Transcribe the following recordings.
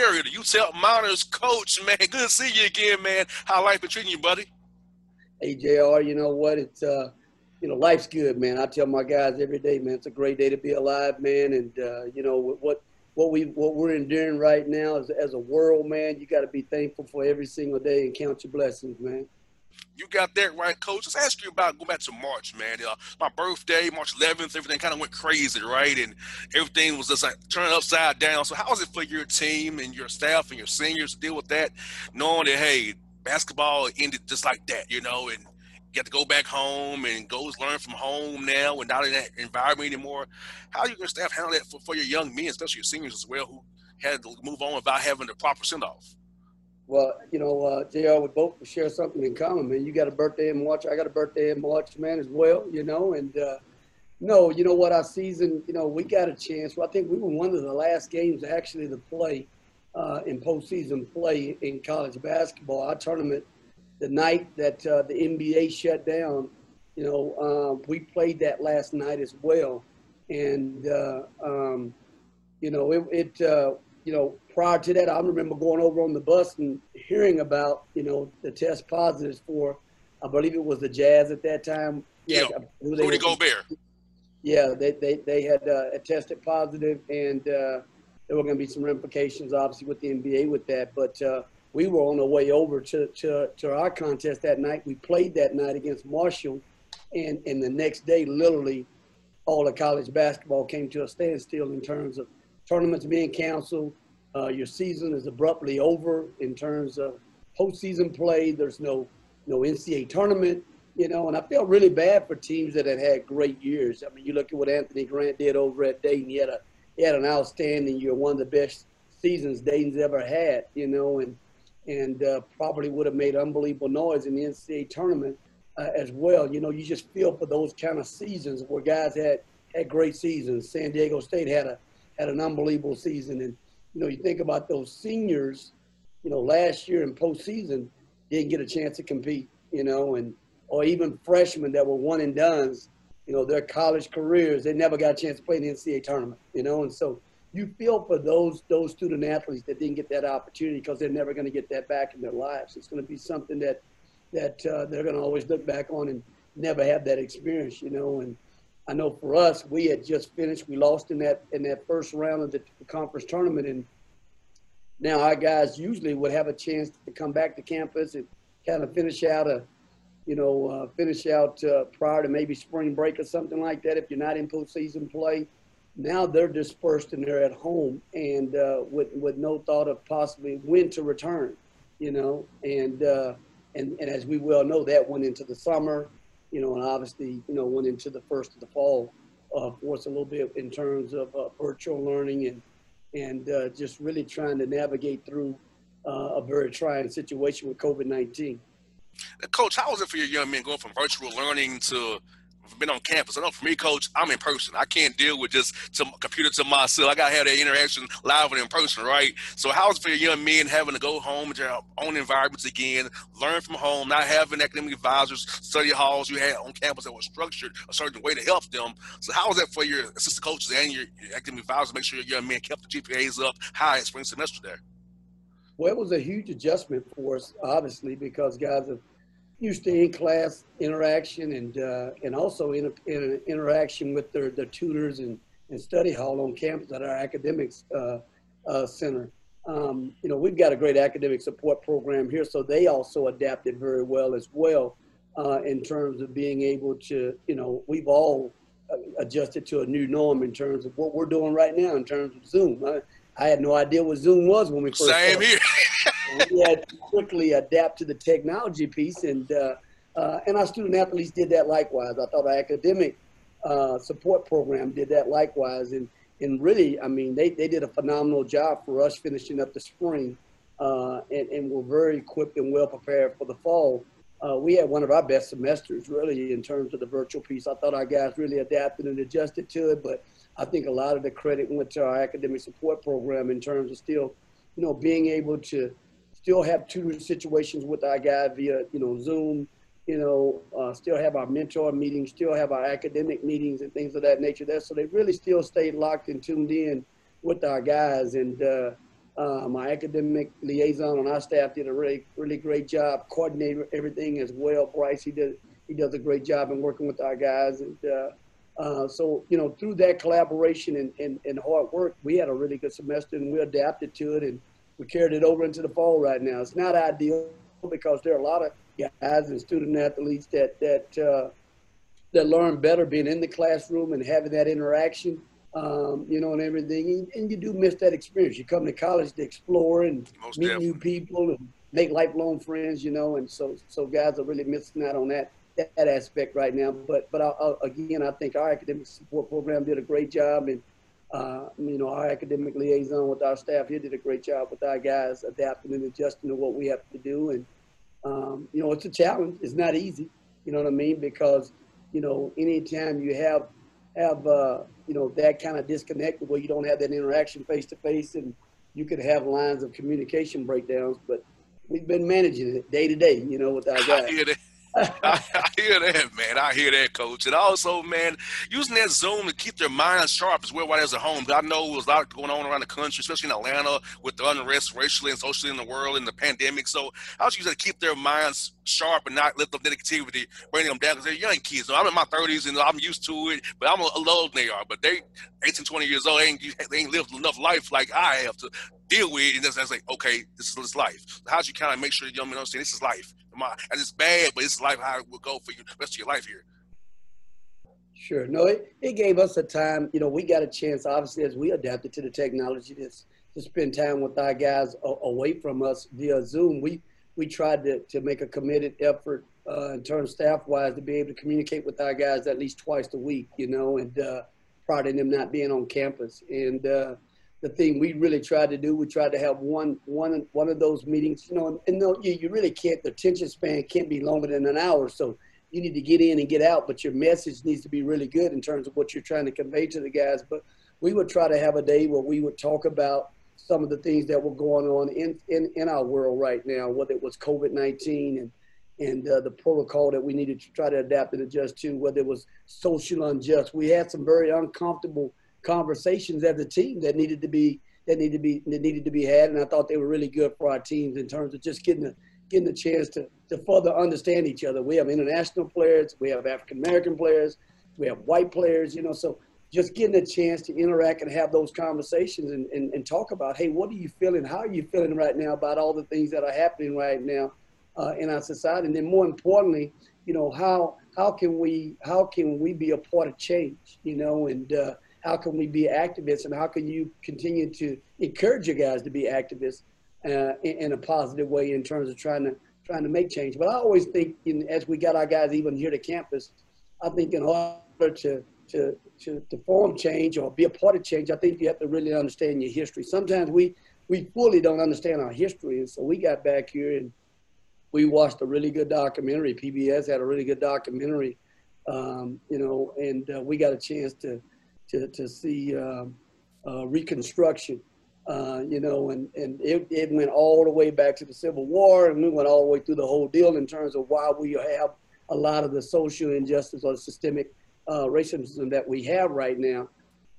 Terry, the UTEP Miners coach, man. Good to see you again, man. How life been treating you, buddy? Hey, JR, you know what? It's, uh, you know, life's good, man. I tell my guys every day, man, it's a great day to be alive, man. And, uh, you know, what what we what we're enduring right now as, as a world, man, you got to be thankful for every single day and count your blessings, man. You got that right, coach. Let's ask you about go back to March, man. Uh, my birthday, March 11th, everything kind of went crazy, right? And everything was just like turning upside down. So, how was it for your team and your staff and your seniors to deal with that, knowing that hey, basketball ended just like that, you know, and you have to go back home and go learn from home now and not in that environment anymore. How you your staff handle that for, for your young men, especially your seniors as well, who had to move on without having the proper send off? Well, you know, uh, JR, we both share something in common, man. You got a birthday in March. I got a birthday in March, man, as well, you know. And uh, no, you know what? Our season, you know, we got a chance. Well, I think we were one of the last games actually to play uh, in postseason play in college basketball. Our tournament, the night that uh, the NBA shut down, you know, um, we played that last night as well. And, uh, um, you know, it, it uh, you know, prior to that, I remember going over on the bus and hearing about, you know, the test positives for, I believe it was the Jazz at that time. Yeah, they Rudy Gobert. Yeah, they, they, they had uh, tested positive, and uh, there were going to be some ramifications, obviously, with the NBA with that. But uh, we were on the way over to, to, to our contest that night. We played that night against Marshall, and, and the next day, literally, all the college basketball came to a standstill in terms of tournaments being canceled. Uh, your season is abruptly over in terms of postseason play. There's no no NCAA tournament, you know, and I felt really bad for teams that had had great years. I mean, you look at what Anthony Grant did over at Dayton. He had a he had an outstanding year, one of the best seasons Dayton's ever had, you know, and and uh, probably would have made unbelievable noise in the NCAA tournament uh, as well. You know, you just feel for those kind of seasons where guys had had great seasons. San Diego State had a had an unbelievable season. And, you know, you think about those seniors, you know, last year in postseason didn't get a chance to compete, you know, and or even freshmen that were one and done's, you know, their college careers, they never got a chance to play in the NCAA tournament, you know, and so you feel for those those student athletes that didn't get that opportunity because they're never going to get that back in their lives. It's going to be something that that uh, they're going to always look back on and never have that experience, you know, and I know for us, we had just finished. We lost in that in that first round of the conference tournament, and now our guys usually would have a chance to come back to campus and kind of finish out a, you know, uh, finish out uh, prior to maybe spring break or something like that. If you're not in postseason play, now they're dispersed and they're at home and uh, with with no thought of possibly when to return, you know, and uh, and and as we well know, that went into the summer you know, and obviously, you know, went into the first of the fall uh, for a little bit in terms of uh, virtual learning and and uh, just really trying to navigate through uh, a very trying situation with COVID-19. Coach, how was it for your young men going from virtual learning to been on campus. I know for me, coach, I'm in person. I can't deal with just to computer to myself. I gotta have that interaction live and in person, right? So how's it for your young men having to go home to their own environments again, learn from home, not having academic advisors, study halls you had on campus that were structured a certain way to help them. So how was that for your assistant coaches and your, academic advisors to make sure your young men kept the GPAs up high at spring semester there? Well, it was a huge adjustment for us, obviously, because guys have used to in-class interaction and uh, and also in, in interaction with their, their tutors and, and study hall on campus at our academics uh, uh, center. Um, you know, we've got a great academic support program here, so they also adapted very well as well uh, in terms of being able to, you know, we've all uh, adjusted to a new norm in terms of what we're doing right now in terms of Zoom. I, I had no idea what Zoom was when we first Same started. here. We had to quickly adapt to the technology piece, and uh, uh, and our student athletes did that likewise. I thought our academic uh, support program did that likewise, and and really, I mean, they, they did a phenomenal job for us finishing up the spring, uh, and and we're very equipped and well prepared for the fall. Uh, we had one of our best semesters, really, in terms of the virtual piece. I thought our guys really adapted and adjusted to it, but I think a lot of the credit went to our academic support program in terms of still, you know, being able to still have tutor situations with our guy via, you know, Zoom, you know, uh, still have our mentor meetings, still have our academic meetings and things of that nature there. So they really still stayed locked and tuned in with our guys. And uh, uh, my academic liaison on our staff did a really, really great job coordinating everything as well. Bryce, he did, he does a great job in working with our guys. And uh, uh, so, you know, through that collaboration and, and, and hard work, we had a really good semester and we adapted to it and we carried it over into the fall right now. It's not ideal because there are a lot of guys and student athletes that, that, uh, that learn better being in the classroom and having that interaction um, you know, and everything. And you do miss that experience. You come to college to explore and Most meet definitely. new people and make lifelong friends, you know. And so, so guys are really missing out on that that, that aspect right now. But, but I, I, again, I think our academic support program did a great job, and uh, you know, our academic liaison with our staff here did a great job with our guys adapting and adjusting to what we have to do. And um, you know, it's a challenge. It's not easy. You know what I mean? Because you know, anytime you have have uh, you know that kind of disconnect where you don't have that interaction face to face, and you could have lines of communication breakdowns. But we've been managing it day to day, you know, with our guys. I, I, hear that, man. I hear that, coach. And also, man, using that Zoom to keep their minds sharp as well while they're at home. I know there's a lot going on around the country, especially in Atlanta with the unrest racially and socially in the world and the pandemic. So I was using to keep their minds sharp and not lift up negativity, bringing them down because they're young kids. So I'm in my 30s and I'm used to it, but I'm a, little they are. But they 18, 20 years old, they ain't, they ain't lived enough life like I have to deal with. And that's, that's like, okay, this is this life. How do you kind of make sure the young men understand this is life? And it's bad, but it's life how it will go for you the rest of your life here. Sure. No, it, it gave us a time, you know, we got a chance, obviously, as we adapted to the technology to, to spend time with our guys away from us via Zoom. We we tried to, to make a committed effort uh, in terms staff wise to be able to communicate with our guys at least twice a week, you know, and uh, prior to them not being on campus. And uh, the thing we really tried to do. We tried to have one one one of those meetings, you know, and no, you, you really can't. The attention span can't be longer than an hour, so you need to get in and get out. But your message needs to be really good in terms of what you're trying to convey to the guys. But we would try to have a day where we would talk about some of the things that were going on in in, in our world right now, whether it was COVID nineteen and and uh, the protocol that we needed to try to adapt and adjust to, whether it was social unjust. We had some very uncomfortable conversations as a team that needed to be that needed to be that needed to be had, and I thought they were really good for our teams in terms of just getting a getting a chance to to further understand each other. We have international players, we have African American players, we have white players, you know, so just getting a chance to interact and have those conversations and, and, and talk about, hey, what are you feeling? How are you feeling right now about all the things that are happening right now uh, in our society? And then more importantly, you know, how how can we how can we be a part of change? You know, and uh, how can we be activists and how can you continue to encourage your guys to be activists uh, in, in, a positive way in terms of trying to trying to make change. But I always think, in, as we got our guys even here to campus, I think in order to to, to, to form change or be a part of change, I think you have to really understand your history. Sometimes we we fully don't understand our history, and so we got back here and we watched a really good documentary. PBS had a really good documentary, um, you know, and uh, we got a chance to to, to see um, uh, Reconstruction, uh, you know, and, and it, it went all the way back to the Civil War, and we went all the way through the whole deal in terms of why we have a lot of the social injustice or systemic uh, racism that we have right now.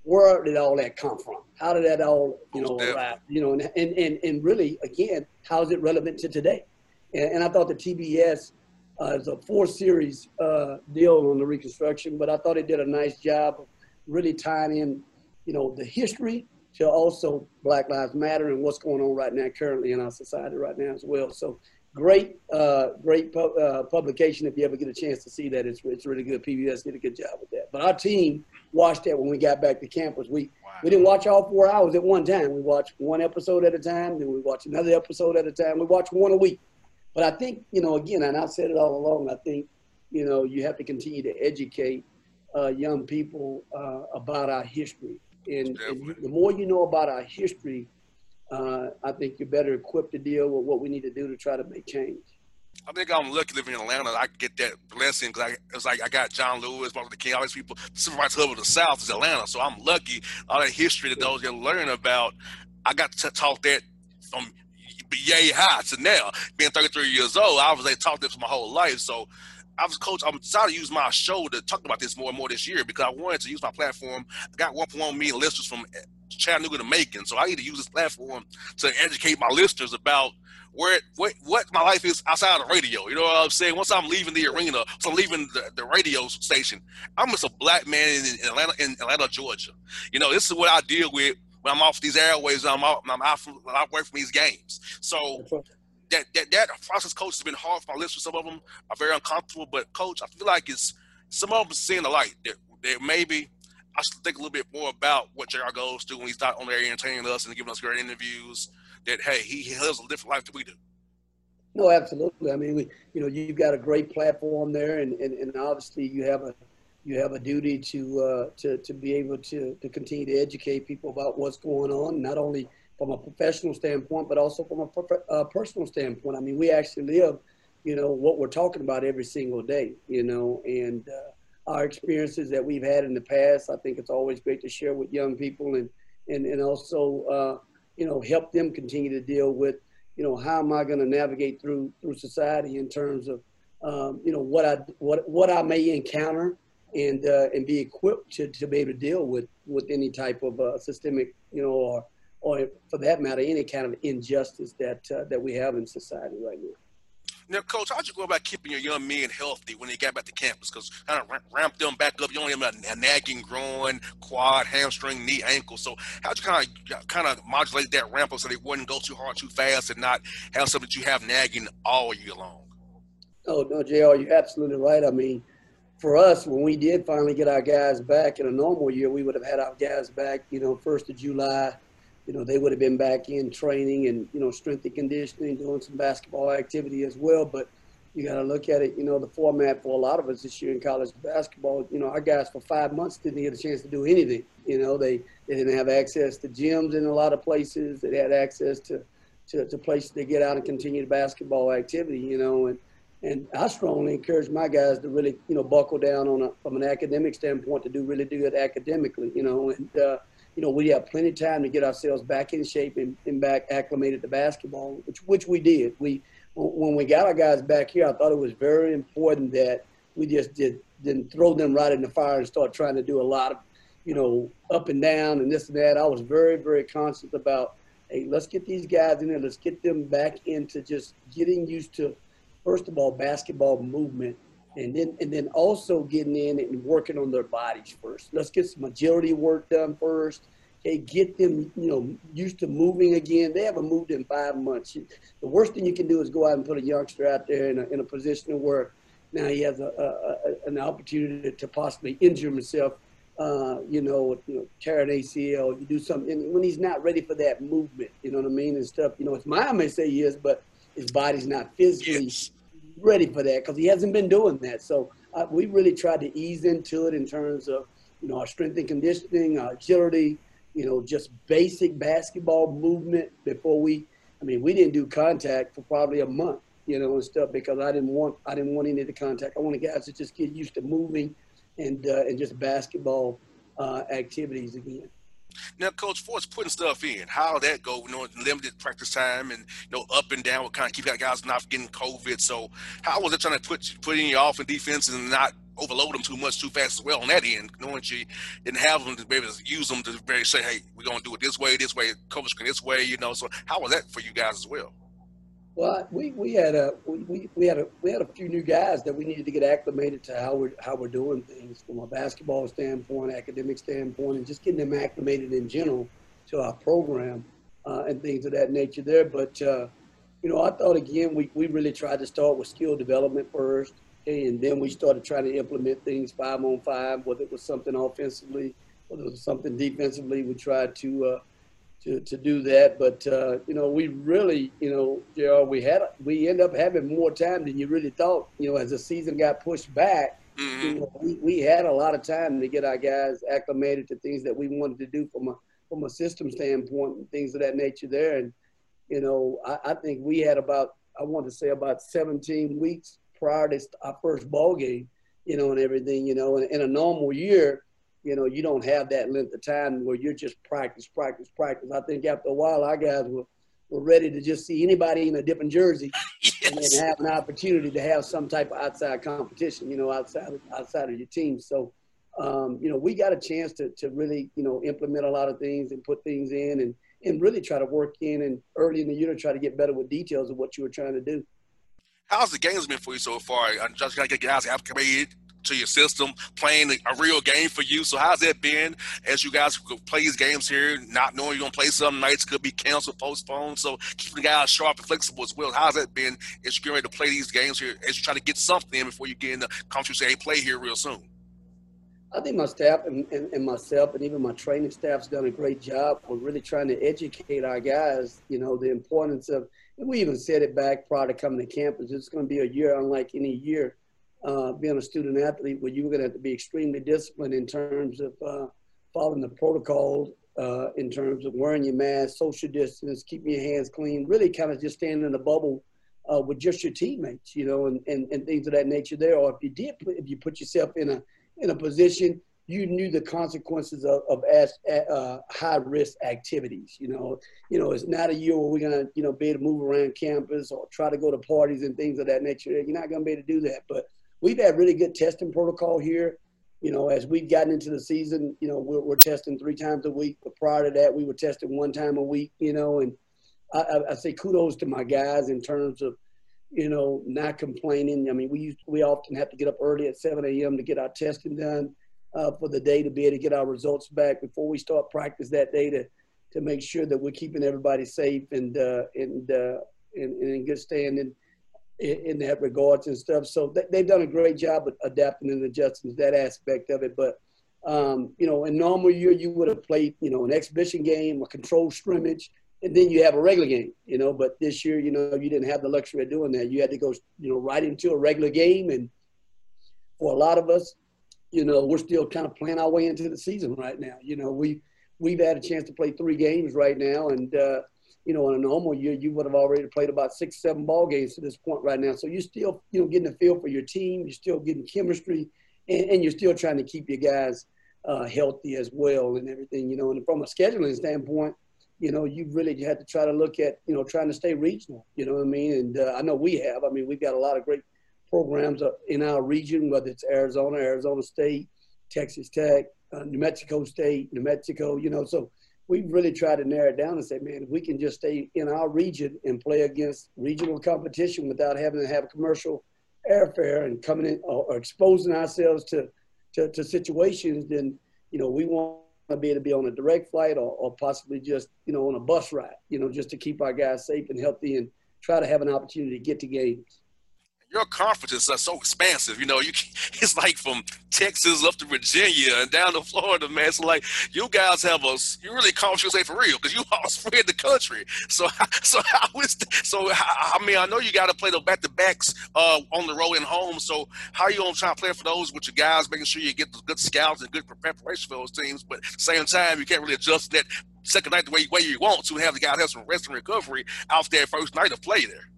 Where did all that come from? How did that all, you know, arrive? You know, and, and, and, and really, again, how is it relevant to today? And, and I thought the PBS uh, is a four series uh, deal on the Reconstruction, but I thought it did a nice job of really tying in, you know, the history to also Black Lives Matter and what's going on right now currently in our society right now as well. So great, uh, great pu- uh, publication. If you ever get a chance to see that, it's, it's really good. PBS did a good job with that. But our team watched that when we got back to campus. We, wow. we didn't watch all four hours at one time. We watched one episode at a time, then we watched another episode at a time. We watched one a week. But I think, you know, again, and I've said it all along, I think, you know, you have to continue to educate uh, young people uh, about our history. And, and, the more you know about our history, uh, I think you're better equipped to deal with what we need to do to try to make change. I think I'm lucky living in Atlanta. I get that blessing because it's like I got John Lewis, Martin Luther King, all these people. The civil rights hub of the South is Atlanta, so I'm lucky. All that history that those get learn about, I got to talk that from yay high to now. Being 33 years old, I was like taught this my whole life. So I was coach. I'm decided to use my show to talk about this more and more this year because I wanted to use my platform. I got 1.1 million listeners from Chattanooga to Macon. So I need to use this platform to educate my listeners about where what what my life is outside of radio. You know what I'm saying? Once I'm leaving the arena, so I'm leaving the, the radio station, I'm just a black man in, in Atlanta, in Atlanta, Georgia. You know, this is what I deal with when I'm off these airways. I'm out, I'm out from, I'm away from these games. So that, that that process, coach, has been hard for my listeners. Some of them are very uncomfortable, but coach, I feel like it's some of them seeing the light. That, that maybe I should think a little bit more about what JR goes through when he's not on there entertaining us and giving us great interviews. That hey, he, he a different life than we do. No, absolutely. I mean, we, you know, you've got a great platform there, and, and, and obviously you have a you have a duty to uh, to to be able to to continue to educate people about what's going on, not only from a professional standpoint, but also from a uh, personal standpoint. I mean, we actually live, you know, what we're talking about every single day, you know, and uh, our experiences that we've had in the past. I think it's always great to share with young people and and and also, uh, you know, help them continue to deal with, you know, how am I going to navigate through through society in terms of, um, you know, what I what what I may encounter and uh, and be equipped to, to be able to deal with with any type of uh, systemic, you know, or or for that matter, any kind of injustice that uh, that we have in society right now. Now, Coach, how'd you go about keeping your young men healthy when they got back to campus? Because kind of ramp them back up. You only have a, a nagging groin, quad, hamstring, knee, ankle. So how'd you kind of kind of modulate that ramp up so they wouldn't go too hard, too fast, and not have something that you have nagging all year long? Oh no, Jr. You're absolutely right. I mean, for us, when we did finally get our guys back in a normal year, we would have had our guys back, you know, first of July you know, they would have been back in training and, you know, strength and conditioning, doing some basketball activity as well. But you got to look at it, you know, the format for a lot of us this year in college basketball, you know, our guys for five months didn't get a chance to do anything. You know, they, they didn't have access to gyms in a lot of places. They had access to, to, to places to get out and continue the basketball activity, you know, and, and I strongly encourage my guys to really, you know, buckle down on a, from an academic standpoint to do really do it academically, you know, and, uh, you know, we have plenty of time to get ourselves back in shape and, and back acclimated to basketball, which which we did. We when we got our guys back here, I thought it was very important that we just did didn't throw them right in the fire and start trying to do a lot of, you know, up and down and this and that. I was very very conscious about, hey, let's get these guys in there. Let's get them back into just getting used to, first of all, basketball movement and then and then also getting in and working on their bodies first. Let's get some agility work done first. Okay, get them you know used to moving again. They haven't moved in five months. The worst thing you can do is go out and put a youngster out there in a, in a position where now he has a, a, an opportunity to possibly injure himself. Uh, you know, you know, tear an ACL. You do something when he's not ready for that movement. You know what I mean and stuff. You know, his mind may say he is, but his body's not physically. Yes ready for that because he hasn't been doing that. So uh, we really tried to ease into it in terms of, you know, our strength and conditioning, our agility, you know, just basic basketball movement before we, I mean, we didn't do contact for probably a month, you know, and stuff because I didn't want, I didn't want any of the contact. I wanted guys to just get used to moving and, uh, and just basketball uh, activities again. Now, Coach Force putting stuff in, how that go? You know, limited practice time and you know up and down. What kind of keep that guys not getting COVID? So, how was it trying to put put in your offense defense and not overload them too much too fast as well on that end, knowing you didn't have them to be able to use them to very say, hey, we're gonna do it this way, this way, coach can this way, you know. So, how was that for you guys as well? Well, we, we had a we, we had a we had a few new guys that we needed to get acclimated to how we're how we're doing things from a basketball standpoint, academic standpoint, and just getting them acclimated in general to our program uh, and things of that nature there. But uh, you know, I thought again we, we really tried to start with skill development first, and then we started trying to implement things five on five, whether it was something offensively, whether it was something defensively. We tried to uh, to, to do that. But uh, you know, we really, you know, Jr. We had we end up having more time than you really thought. You know, as the season got pushed back, mm-hmm. you know, we, we had a lot of time to get our guys acclimated to things that we wanted to do from a from a system standpoint and things of that nature there. And you know, I, I think we had about I want to say about 17 weeks prior to our first ball game. You know, and everything. You know, in, in a normal year you know, you don't have that length of time where you're just practice, practice, practice. I think after a while, our guys were, were ready to just see anybody in a different jersey yes. and have an opportunity to have some type of outside competition, you know, outside of, outside of your team. So, um, you know, we got a chance to, to really, you know, implement a lot of things and put things in and, and really try to work in and early in the year to try to get better with details of what you were trying to do. How's the games been for you so far? I'm just trying to get guys acclimated to your system, playing a real game for you. So how's that been as you guys play these games here, not knowing you're gonna play some nights could be canceled, postponed. So keeping the guys sharp and flexible as well. How's that been as you get ready to play these games here as you try to get something in before you get in the country say, hey, play here real soon? I think my staff and, and, and, myself and even my training staff's done a great job. We're really trying to educate our guys, you know, the importance of, and we even said it back prior to coming to campus, it's going to be a year unlike any year uh, being a student athlete where you were going to have to be extremely disciplined in terms of uh, following the protocol, uh, in terms of wearing your mask, social distance, keeping your hands clean, really kind of just standing in a bubble uh, with just your teammates, you know, and, and, and things of that nature there. Or if you did, if you put yourself in a in a position you knew the consequences of, of as, uh, high risk activities. You know, you know, it's not a year where we're gonna, you know, be able to move around campus or try to go to parties and things of that nature. You're not gonna be able to do that. But we've had really good testing protocol here. You know, as we've gotten into the season, you know, we're, we're testing three times a week. But prior to that, we were testing one time a week. You know, and I, I, say kudos to my guys in terms of you know, not complaining. I mean, we used, we often have to get up early at 7 a.m. to get our testing done uh, for the day to be able to get our results back before we start practice that day to, to make sure that we're keeping everybody safe and, uh, and, uh, and, and in good standing in, in that regards and stuff. So they've done a great job of adapting and adjusting that aspect of it. But, um, you know, in normal year, you would have played, you know, an exhibition game, a controlled scrimmage, and then you have a regular game, you know. But this year, you know, you didn't have the luxury of doing that. You had to go, you know, right into a regular game, and for a lot of us, you know, we're still kind of playing our way into the season right now. You know, we we've had a chance to play three games right now, and uh, you know, in a normal year, you would have already played about six, seven ball games to this point right now. So you're still, you know, getting a feel for your team. You're still getting chemistry, and, and you're still trying to keep your guys uh, healthy as well and everything. You know, and from a scheduling standpoint you know, you really had to try to look at, you know, trying to stay regional. You know what I mean? And uh, I know we have. I mean, we've got a lot of great programs in our region, whether it's Arizona, Arizona State, Texas Tech, uh, New Mexico State, New Mexico. You know, so we really tried to narrow it down and say, man, if we can just stay in our region and play against regional competition without having to have commercial airfare and coming in or, or exposing ourselves to, to, to situations, then you know we want to be able to be on a direct flight or, or possibly just, you know, on a bus ride, you know, just to keep our guys safe and healthy and try to have an opportunity to get to games your conferences are so expansive. You know, you it's like from Texas up to Virginia and down to Florida, man. So like you guys have a you really conference say for real because you all spread the country. So so how is so I mean I know you got to play the back to backs uh, on the road and home. So how are you gonna try to play for those with your guys, making sure you get the good scouts and good preparation for those teams, but at the same time you can't really adjust that second night the way, way you want to have the guys have some rest and recovery out there first night of play there.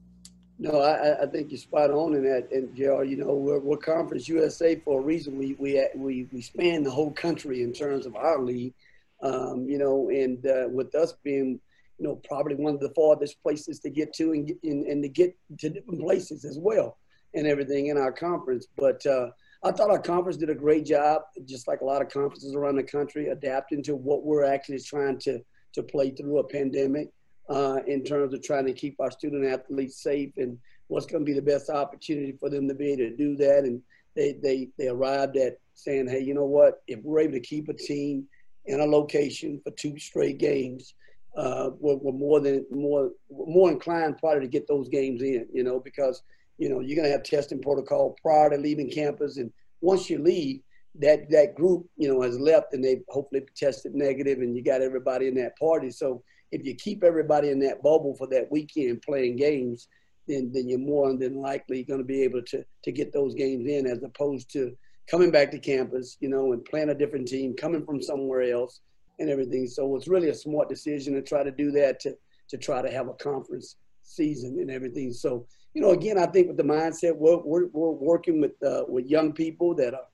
No, I, I think you're spot on in that, and JR. You know, we're, we're Conference USA for a reason. We we we we span the whole country in terms of our league. Um, you know, and uh, with us being, you know, probably one of the farthest places to get to and, and, and to get to different places as well and everything in our conference. But uh, I thought our conference did a great job, just like a lot of conferences around the country, adapting to what we're actually trying to to play through a pandemic uh, in terms of trying to keep our student athletes safe and what's going to be the best opportunity for them to be able to do that. And they, they, they arrived at saying, hey, you know what? If we're able to keep a team in a location for two straight games, uh, we're, we're, more than more more inclined probably to get those games in, you know, because you know you're going to have testing protocol prior to leaving campus, and once you leave, that that group you know has left and they've hopefully tested negative, and you got everybody in that party. So if you keep everybody in that bubble for that weekend playing games, then then you're more than likely going to be able to to get those games in as opposed to coming back to campus, you know, and playing a different team, coming from somewhere else, and everything. So it's really a smart decision to try to do that to to try to have a conference season and everything. So you know, again, I think with the mindset we're we're, we're working with uh, with young people that are,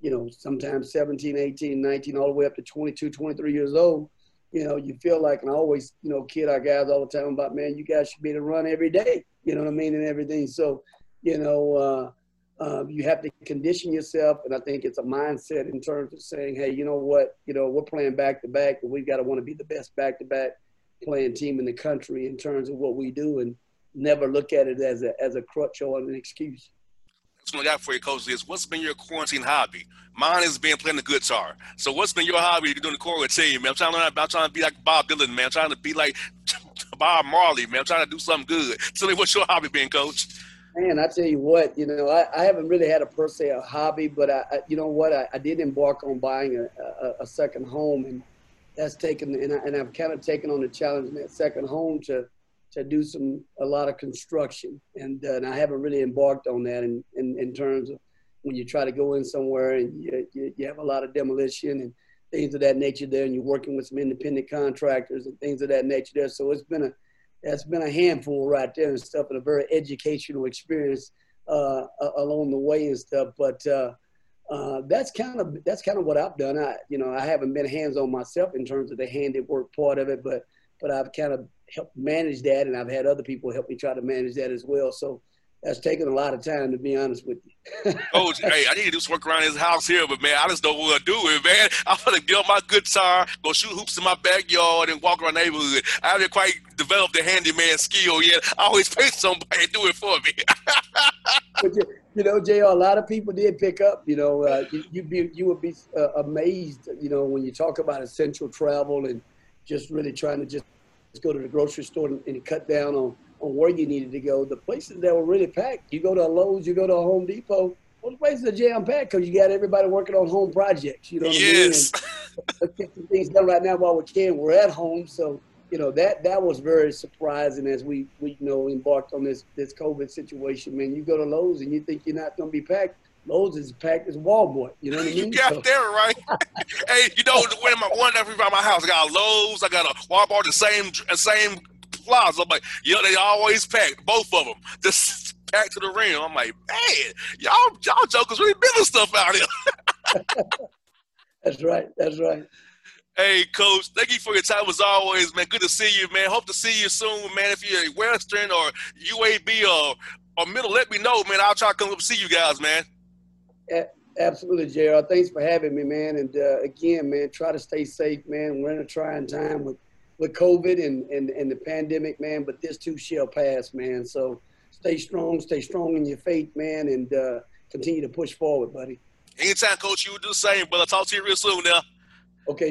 you know, sometimes 17, 18, 19, all the way up to 22, 23 years old you know, you feel like, and I always, you know, kid our guys all the time about, man, you guys should be to run every day, you know what I mean, and everything. So, you know, uh, um, you have to condition yourself, and I think it's a mindset in terms of saying, hey, you know what, you know, we're playing back to back, and we've got to want to be the best back to back playing team in the country in terms of what we do, and never look at it as a as a crutch or an excuse. That's what I got for you, Coach. Is what's been your quarantine hobby? Mine has been playing the guitar. So what's been your hobby you're doing the quarantine, man? I'm trying to learn. I'm trying to be like Bob Dylan, man. I'm trying to be like Bob Marley, man. I'm trying to do something good. Tell me what's your hobby been, Coach? Man, I tell you what, you know, I, I haven't really had a per se a hobby, but I, I you know what, I, I, did embark on buying a, a, a, second home, and that's taken, and, I, and I've kind of taken on the challenge in that second home to to do some a lot of construction, and, uh, and I haven't really embarked on that in, in, in terms of when you try to go in somewhere and you, you, you have a lot of demolition and things of that nature there, and you're working with some independent contractors and things of that nature there. So it's been a that's been a handful right there and stuff, and a very educational experience uh, along the way and stuff. But uh, uh, that's kind of that's kind of what I've done. I you know I haven't been hands on myself in terms of the handiwork part of it, but but I've kind of helped manage that, and I've had other people help me try to manage that as well. So that's taken a lot of time to be honest with you. oh, hey, I need to do some work around his house here, but man, I just don't want to do it, man. I'm gonna get on my guitar, go shoot hoops in my backyard, and walk around the neighborhood. I haven't quite developed the handyman skill yet. I always pay somebody to do it for me. but you, you, know, Jr. A lot of people did pick up. You know, uh, you you, be, you would be uh, amazed. You know, when you talk about essential travel and just really trying to just go to the grocery store and, and cut down on on where you needed to go. The places that were really packed, you go to a Lowe's, you go to a Home Depot, those places are jam packed because you got everybody working on home projects. You know what yes. I mean? let's get some things done right now while we can. We're at home, so you know that that was very surprising as we we you know embarked on this this COVID situation. Man, you go to Lowe's and you think you're not going to be packed. Lowe's is packed as Walmart. You know what I mean? You got so. there right. hey, you know when my one every by my house, I got Lowe's, I got a Walmart, the same same plaza. I'm like, yo, they always packed, both of them. Just packed to the rim. I'm like, man, y'all, y'all jokers really building stuff out here. that's right. That's right. Hey, Coach, thank you for your time as always, man. Good to see you, man. Hope to see you soon, man. If you're a Western or UAB or, or Middle, let me know, man. I'll try to come up and see you guys, man. Absolutely, JR. Thanks for having me, man. And uh, again, man, try to stay safe, man. We're in a trying time with with COVID and, and, and the pandemic, man, but this too shall pass, man. So stay strong, stay strong in your faith, man, and uh, continue to push forward, buddy. Anytime, Coach, you would do the same, but I'll talk to you real soon now. Okay,